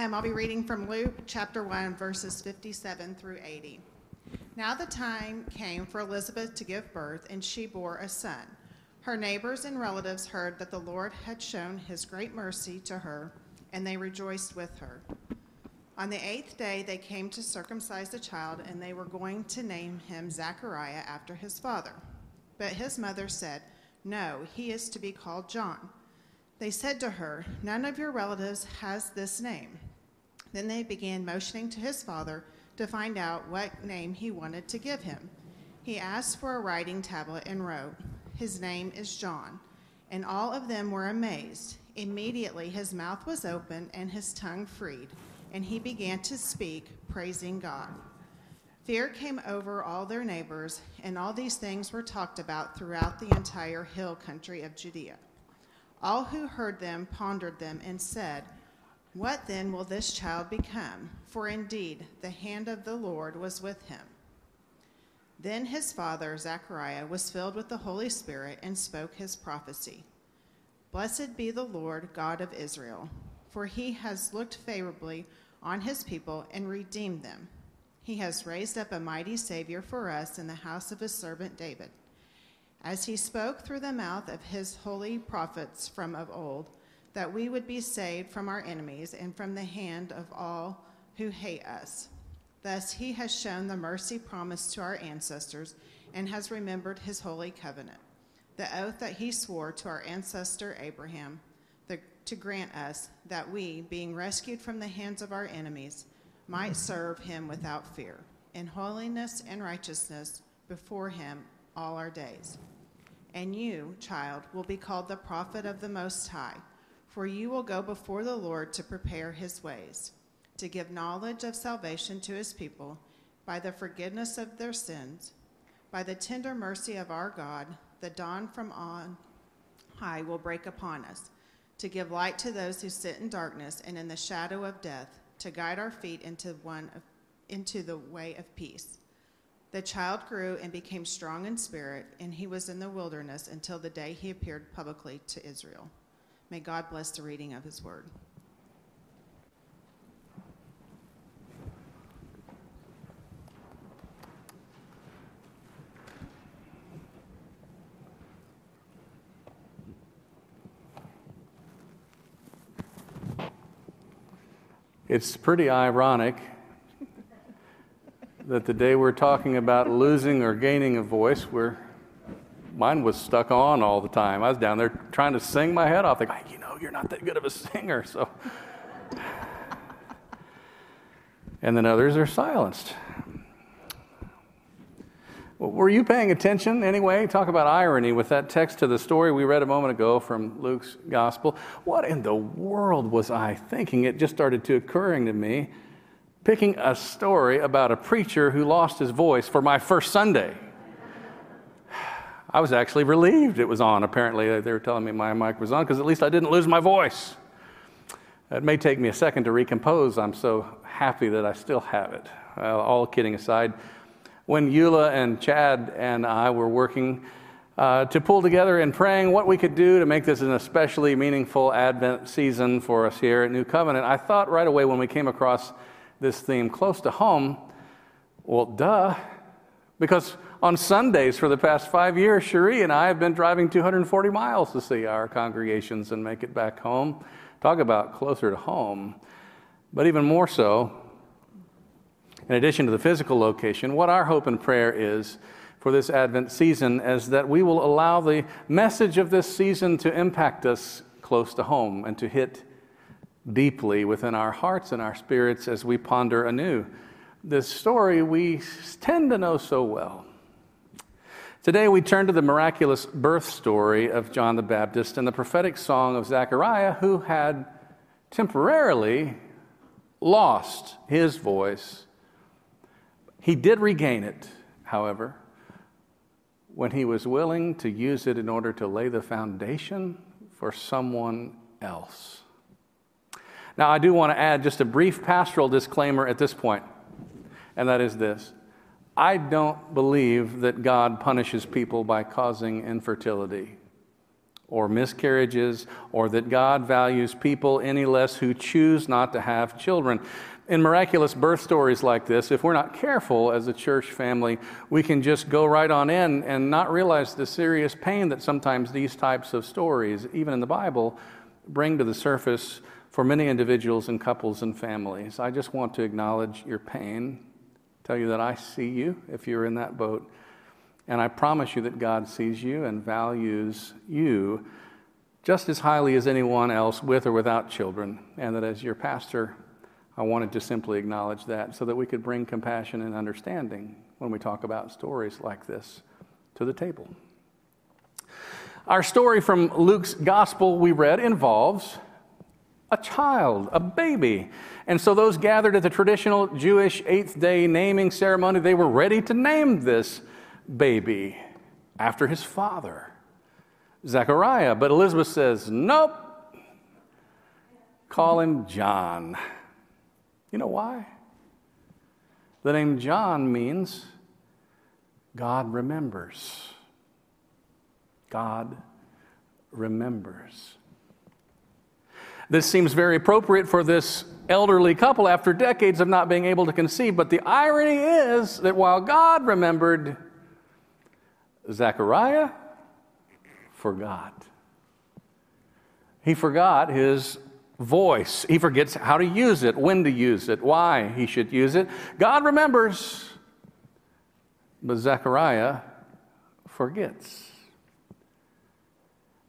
Um, I'll be reading from Luke chapter 1, verses 57 through 80. Now the time came for Elizabeth to give birth, and she bore a son. Her neighbors and relatives heard that the Lord had shown his great mercy to her, and they rejoiced with her. On the eighth day, they came to circumcise the child, and they were going to name him Zechariah after his father. But his mother said, No, he is to be called John. They said to her, None of your relatives has this name. Then they began motioning to his father to find out what name he wanted to give him. He asked for a writing tablet and wrote, His name is John. And all of them were amazed. Immediately his mouth was open and his tongue freed and he began to speak, praising God. Fear came over all their neighbors, and all these things were talked about throughout the entire hill country of Judea. All who heard them pondered them and said, What then will this child become? For indeed, the hand of the Lord was with him. Then his father, Zechariah, was filled with the Holy Spirit and spoke his prophecy Blessed be the Lord God of Israel, for he has looked favorably on his people and redeemed them. He has raised up a mighty Savior for us in the house of his servant David. As he spoke through the mouth of his holy prophets from of old, that we would be saved from our enemies and from the hand of all who hate us. Thus he has shown the mercy promised to our ancestors and has remembered his holy covenant, the oath that he swore to our ancestor Abraham to grant us that we, being rescued from the hands of our enemies, might serve him without fear, in holiness and righteousness before him all our days. And you, child, will be called the prophet of the Most High, for you will go before the Lord to prepare his ways, to give knowledge of salvation to his people by the forgiveness of their sins. By the tender mercy of our God, the dawn from on high will break upon us to give light to those who sit in darkness and in the shadow of death, to guide our feet into, one of, into the way of peace. The child grew and became strong in spirit, and he was in the wilderness until the day he appeared publicly to Israel. May God bless the reading of his word. It's pretty ironic that the day we're talking about losing or gaining a voice, where mine was stuck on all the time. I was down there trying to sing my head off. They like, you know, you're not that good of a singer, so. and then others are silenced. Were you paying attention anyway? Talk about irony with that text to the story we read a moment ago from Luke's gospel. What in the world was I thinking? It just started to occurring to me picking a story about a preacher who lost his voice for my first Sunday. I was actually relieved it was on. Apparently, they were telling me my mic was on because at least I didn't lose my voice. It may take me a second to recompose. I'm so happy that I still have it. all kidding aside, when Eula and Chad and I were working uh, to pull together and praying what we could do to make this an especially meaningful Advent season for us here at New Covenant, I thought right away when we came across this theme close to home, well, duh, because on Sundays for the past five years, Cherie and I have been driving 240 miles to see our congregations and make it back home. Talk about closer to home. But even more so, in addition to the physical location, what our hope and prayer is for this Advent season is that we will allow the message of this season to impact us close to home and to hit deeply within our hearts and our spirits as we ponder anew this story we tend to know so well. Today, we turn to the miraculous birth story of John the Baptist and the prophetic song of Zechariah, who had temporarily lost his voice he did regain it, however, when he was willing to use it in order to lay the foundation for someone else. Now, I do want to add just a brief pastoral disclaimer at this point, and that is this I don't believe that God punishes people by causing infertility or miscarriages, or that God values people any less who choose not to have children. In miraculous birth stories like this, if we're not careful as a church family, we can just go right on in and not realize the serious pain that sometimes these types of stories, even in the Bible, bring to the surface for many individuals and couples and families. I just want to acknowledge your pain, tell you that I see you if you're in that boat. And I promise you that God sees you and values you just as highly as anyone else with or without children. And that as your pastor, I wanted to simply acknowledge that so that we could bring compassion and understanding when we talk about stories like this to the table. Our story from Luke's gospel we read involves a child, a baby. And so those gathered at the traditional Jewish eighth day naming ceremony, they were ready to name this baby after his father, Zechariah. But Elizabeth says, nope, call him John. You know why? The name John means God remembers. God remembers. This seems very appropriate for this elderly couple after decades of not being able to conceive, but the irony is that while God remembered, Zechariah forgot. He forgot his voice. He forgets how to use it, when to use it, why he should use it. God remembers, but Zechariah forgets.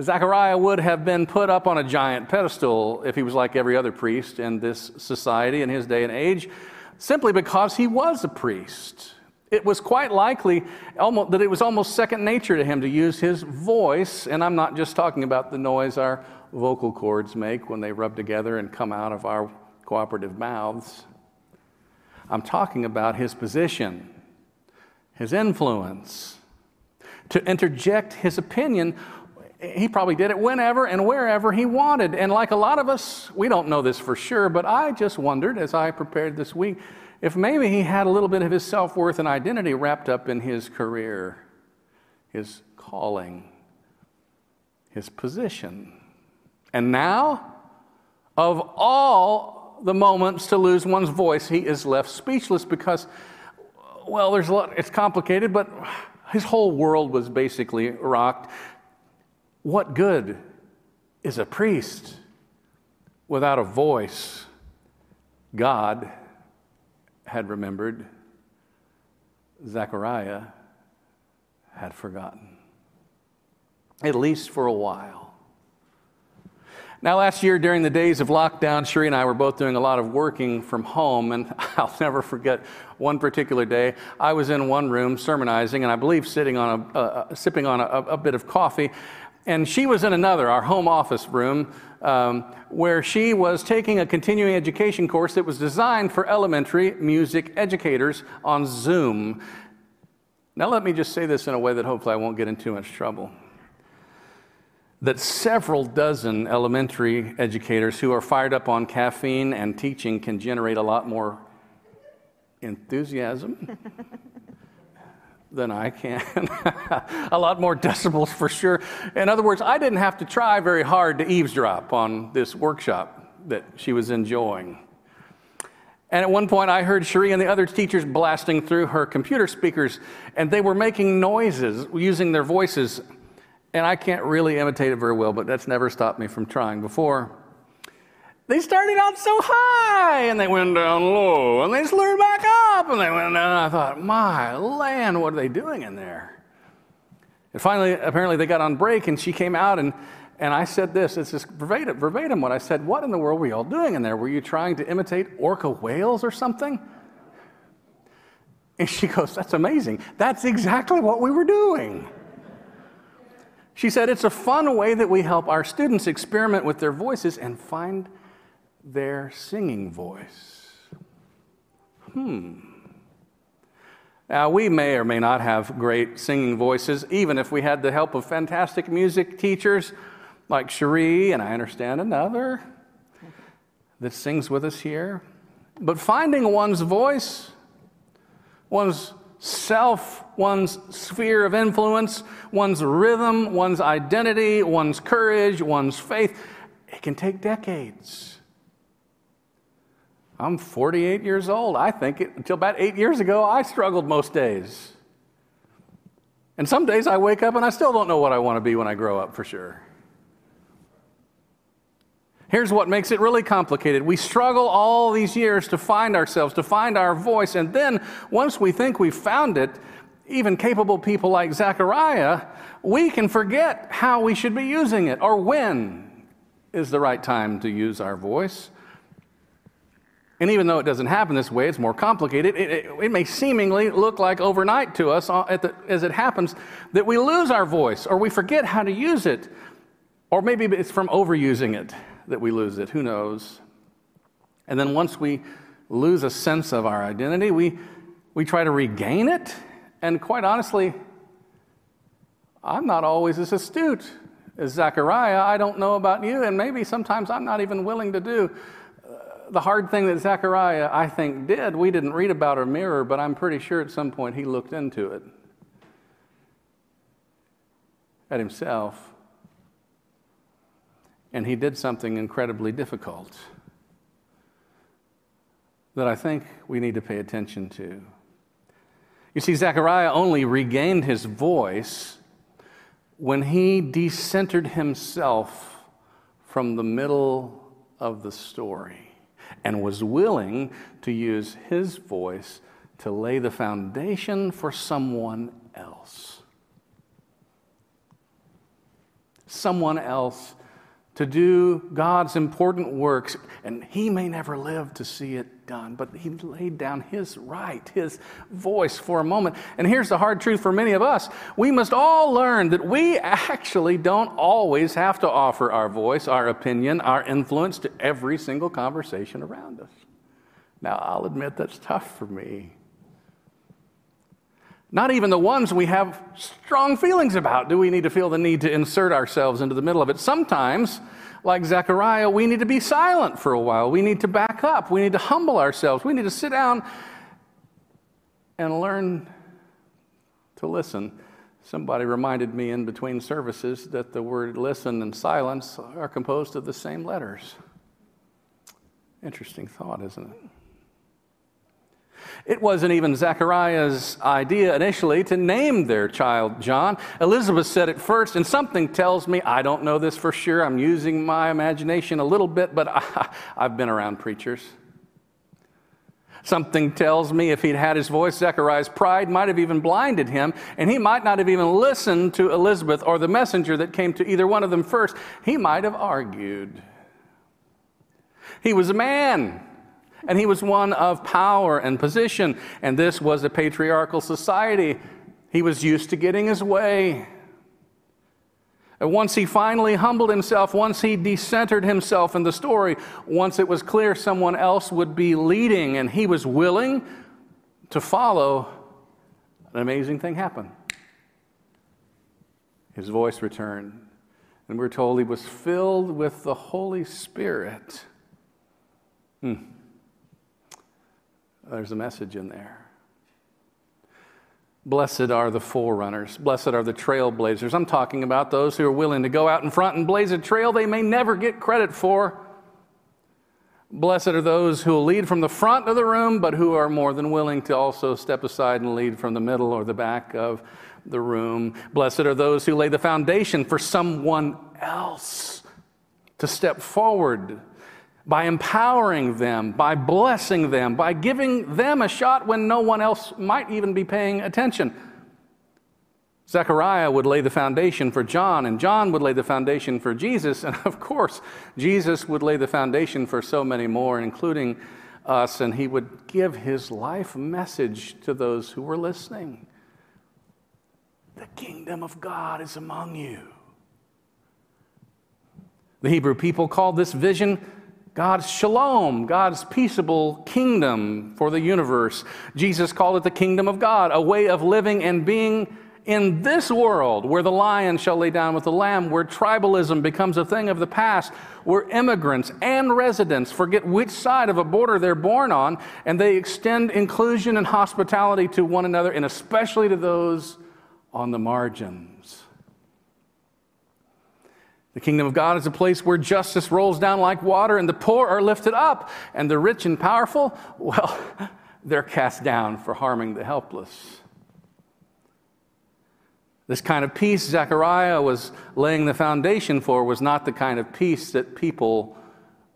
Zechariah would have been put up on a giant pedestal if he was like every other priest in this society in his day and age, simply because he was a priest. It was quite likely almost, that it was almost second nature to him to use his voice, and I'm not just talking about the noise our vocal cords make when they rub together and come out of our cooperative mouths. I'm talking about his position, his influence, to interject his opinion. He probably did it whenever and wherever he wanted. And like a lot of us, we don't know this for sure, but I just wondered as I prepared this week if maybe he had a little bit of his self worth and identity wrapped up in his career, his calling, his position. And now, of all the moments to lose one's voice, he is left speechless because, well, there's a lot, it's complicated, but his whole world was basically rocked. What good is a priest without a voice? God had remembered, Zechariah had forgotten, at least for a while. Now, last year during the days of lockdown, Cherie and I were both doing a lot of working from home, and I'll never forget one particular day. I was in one room sermonizing, and I believe sitting on a, uh, sipping on a, a bit of coffee, and she was in another, our home office room, um, where she was taking a continuing education course that was designed for elementary music educators on Zoom. Now, let me just say this in a way that hopefully I won't get in too much trouble. That several dozen elementary educators who are fired up on caffeine and teaching can generate a lot more enthusiasm than I can. a lot more decibels for sure. In other words, I didn't have to try very hard to eavesdrop on this workshop that she was enjoying. And at one point, I heard Cherie and the other teachers blasting through her computer speakers, and they were making noises using their voices. And I can't really imitate it very well, but that's never stopped me from trying before. They started out so high and they went down low and they slurred back up and they went down. I thought, my land, what are they doing in there? And finally, apparently, they got on break and she came out and, and I said this. It's just verbatim, verbatim what I said. What in the world were you all doing in there? Were you trying to imitate orca whales or something? And she goes, That's amazing. That's exactly what we were doing. She said, It's a fun way that we help our students experiment with their voices and find their singing voice. Hmm. Now, we may or may not have great singing voices, even if we had the help of fantastic music teachers like Cherie, and I understand another that sings with us here. But finding one's voice, one's self, one's sphere of influence, one's rhythm, one's identity, one's courage, one's faith. It can take decades. I'm 48 years old. I think it, until about eight years ago, I struggled most days. And some days I wake up and I still don't know what I want to be when I grow up for sure. Here's what makes it really complicated. We struggle all these years to find ourselves, to find our voice, and then once we think we've found it, even capable people like Zechariah, we can forget how we should be using it or when is the right time to use our voice. And even though it doesn't happen this way, it's more complicated. It, it, it may seemingly look like overnight to us uh, the, as it happens that we lose our voice or we forget how to use it, or maybe it's from overusing it that we lose it. Who knows? And then once we lose a sense of our identity, we, we try to regain it. And quite honestly, I'm not always as astute as Zechariah. I don't know about you, and maybe sometimes I'm not even willing to do. The hard thing that Zechariah, I think, did, we didn't read about a mirror, but I'm pretty sure at some point he looked into it. At himself. And he did something incredibly difficult that I think we need to pay attention to. You see, Zechariah only regained his voice when he decentered himself from the middle of the story and was willing to use his voice to lay the foundation for someone else. Someone else to do God's important works, and he may never live to see it done, but he laid down his right, his voice for a moment. And here's the hard truth for many of us we must all learn that we actually don't always have to offer our voice, our opinion, our influence to every single conversation around us. Now, I'll admit that's tough for me. Not even the ones we have strong feelings about do we need to feel the need to insert ourselves into the middle of it. Sometimes, like Zechariah, we need to be silent for a while. We need to back up. We need to humble ourselves. We need to sit down and learn to listen. Somebody reminded me in between services that the word listen and silence are composed of the same letters. Interesting thought, isn't it? It wasn't even Zechariah's idea initially to name their child John. Elizabeth said it first, and something tells me, I don't know this for sure, I'm using my imagination a little bit, but I, have been around preachers. Something tells me if he'd had his voice, Zechariah's pride might have even blinded him, and he might not have even listened to Elizabeth or the messenger that came to either one of them first. He might have argued. He was a man and he was one of power and position. And this was a patriarchal society. He was used to getting his way. And once he finally humbled himself, once he decentered himself in the story, once it was clear someone else would be leading and he was willing to follow, an amazing thing happened. His voice returned, and we're told he was filled with the Holy Spirit. Hmm. There's a message in there. Blessed are the forerunners. Blessed are the trailblazers. I'm talking about those who are willing to go out in front and blaze a trail they may never get credit for. Blessed are those who will lead from the front of the room, but who are more than willing to also step aside and lead from the middle or the back of the room. Blessed are those who lay the foundation for someone else to step forward by empowering them, by blessing them, by giving them a shot when no one else might even be paying attention. Zechariah would lay the foundation for John, and John would lay the foundation for Jesus, and of course, Jesus would lay the foundation for so many more, including us, and he would give his life message to those who were listening. The kingdom of God is among you. The Hebrew people called this vision God's shalom, God's peaceable kingdom for the universe. Jesus called it the kingdom of God, a way of living and being In this world, where the lion shall lay down with the lamb, where tribalism becomes a thing of the past, where immigrants and residents forget which side of a border they're born on, and they extend inclusion and hospitality to one another, and especially to those on the margins. The kingdom of God is a place where justice rolls down like water and the poor are lifted up, and the rich and powerful, well, they're cast down for harming the helpless. This kind of peace Zechariah was laying the foundation for was not the kind of peace that people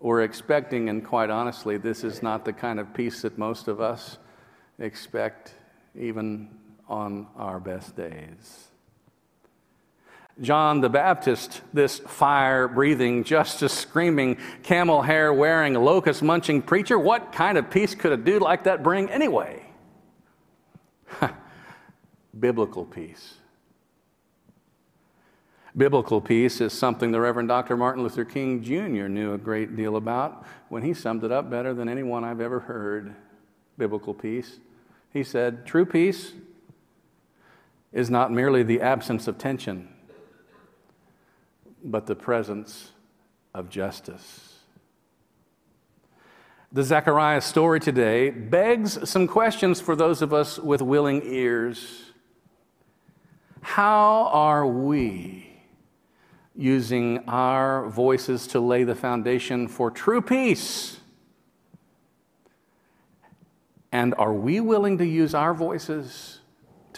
were expecting, and quite honestly, this is not the kind of peace that most of us expect, even on our best days. John the Baptist, this fire breathing, justice screaming, camel hair wearing, locust munching preacher, what kind of peace could a dude like that bring anyway? Biblical peace. Biblical peace is something the Reverend Dr. Martin Luther King Jr. knew a great deal about when he summed it up better than anyone I've ever heard. Biblical peace. He said, True peace is not merely the absence of tension, but the presence of justice. The Zechariah story today begs some questions for those of us with willing ears. How are we using our voices to lay the foundation for true peace? And are we willing to use our voices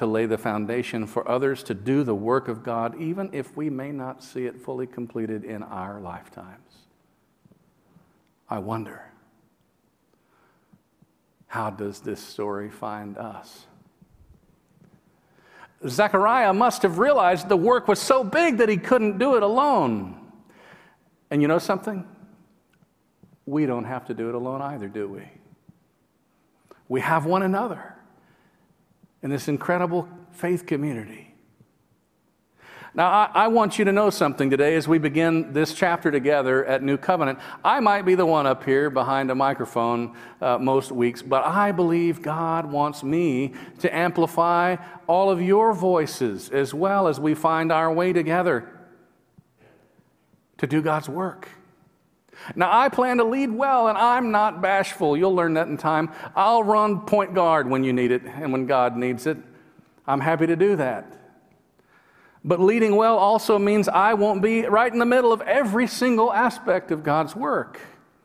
to lay the foundation for others to do the work of God, even if we may not see it fully completed in our lifetimes? I wonder, how does this story find us? Zechariah must have realized the work was so big that he couldn't do it alone. And you know something? We don't have to do it alone either, do we? We have one another in this incredible faith community. Now, I, I, want you to know something today as we begin this chapter together at New Covenant. I might be the one up here behind a microphone uh, most weeks, but I believe God wants me to amplify all of your voices as well as we find our way together to do God's work. Now, I plan to lead well, and I'm not bashful. You'll learn that in time. I'll run point guard when you need it and when God needs it. I'm happy to do that. But leading well also means I won't be right in the middle of every single aspect of God's work.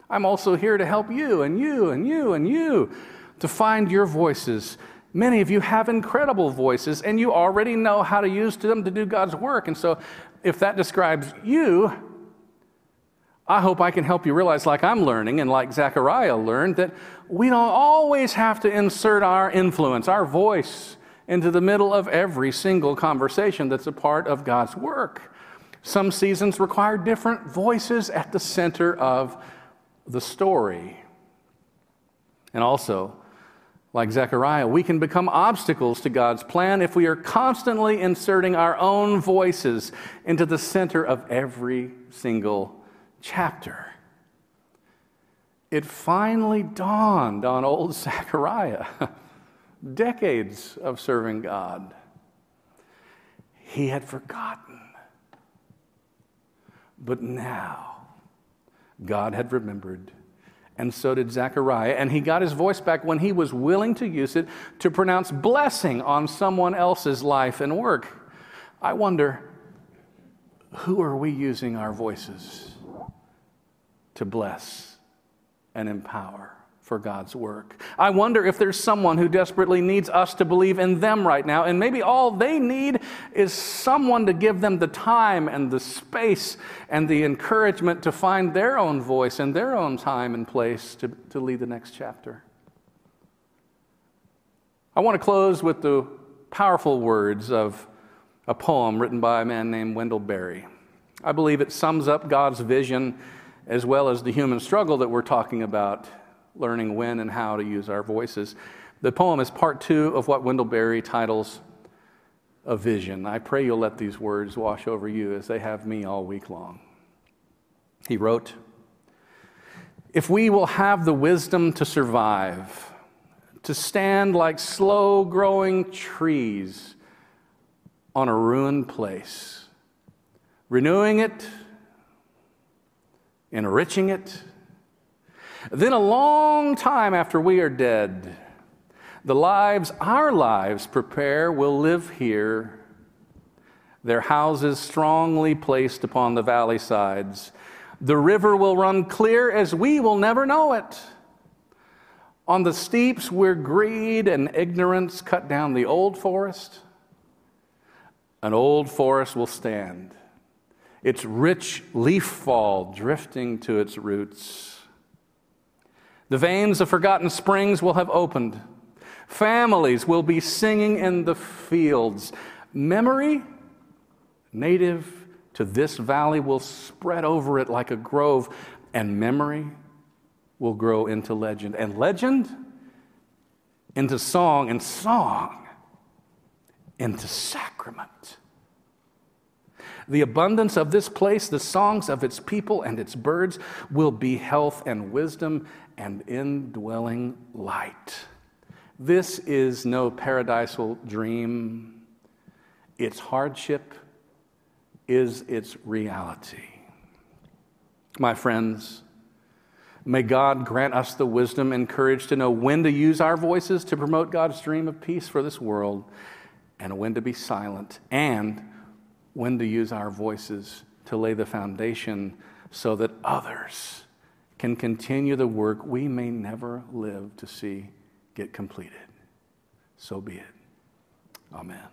I'm also here to help you and you and you and you to find your voices. Many of you have incredible voices, and you already know how to use them to do God's work. And so, if that describes you, I hope I can help you realize, like I'm learning and like Zechariah learned, that we don't always have to insert our influence, our voice into the middle of every single conversation that's a part of God's work. Some seasons require different voices at the center of the story. And also, like Zechariah, we can become obstacles to God's plan if we are constantly inserting our own voices into the center of every single chapter. It finally dawned on old Zechariah. decades of serving God. He had forgotten. But now, God had remembered, and so did Zechariah, and he got his voice back when he was willing to use it to pronounce blessing on someone else's life and work. I wonder, who are we using our voices to bless and empower? for God's work. I wonder if there's someone who desperately needs us to believe in them right now, and maybe all they need is someone to give them the time and the space and the encouragement to find their own voice and their own time and place to, to lead the next chapter. I want to close with the powerful words of a poem written by a man named Wendell Berry. I believe it sums up God's vision as well as the human struggle that we're talking about learning when and how to use our voices. The poem is part two of what Wendell Berry titles A Vision. I pray you'll let these words wash over you as they have me all week long. He wrote, If we will have the wisdom to survive, to stand like slow growing trees on a ruined place, renewing it, enriching it. Then, a long time after we are dead, the lives our lives prepare will live here, their houses strongly placed upon the valley sides. The river will run clear as we will never know it. On the steeps where greed and ignorance cut down the old forest, an old forest will stand, its rich leaf fall drifting to its roots. The veins of forgotten springs will have opened. Families will be singing in the fields. Memory, native to this valley, will spread over it like a grove, and memory will grow into legend, and legend into song, and song into sacrament. The abundance of this place, the songs of its people and its birds, will be health and wisdom and indwelling light. This is no paradisal dream. Its hardship is its reality. My friends, may God grant us the wisdom and courage to know when to use our voices to promote God's dream of peace for this world and when to be silent and when to use our voices to lay the foundation so that others can continue the work we may never live to see get completed. So be it. Amen.